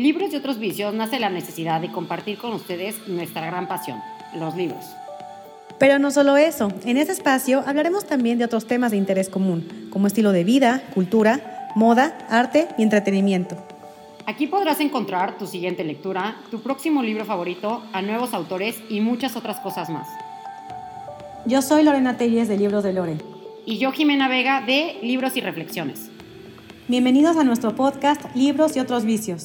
Libros y otros vicios nace la necesidad de compartir con ustedes nuestra gran pasión, los libros. Pero no solo eso, en este espacio hablaremos también de otros temas de interés común, como estilo de vida, cultura, moda, arte y entretenimiento. Aquí podrás encontrar tu siguiente lectura, tu próximo libro favorito, a nuevos autores y muchas otras cosas más. Yo soy Lorena Telles de Libros de Lore. Y yo Jimena Vega de Libros y Reflexiones. Bienvenidos a nuestro podcast Libros y otros vicios.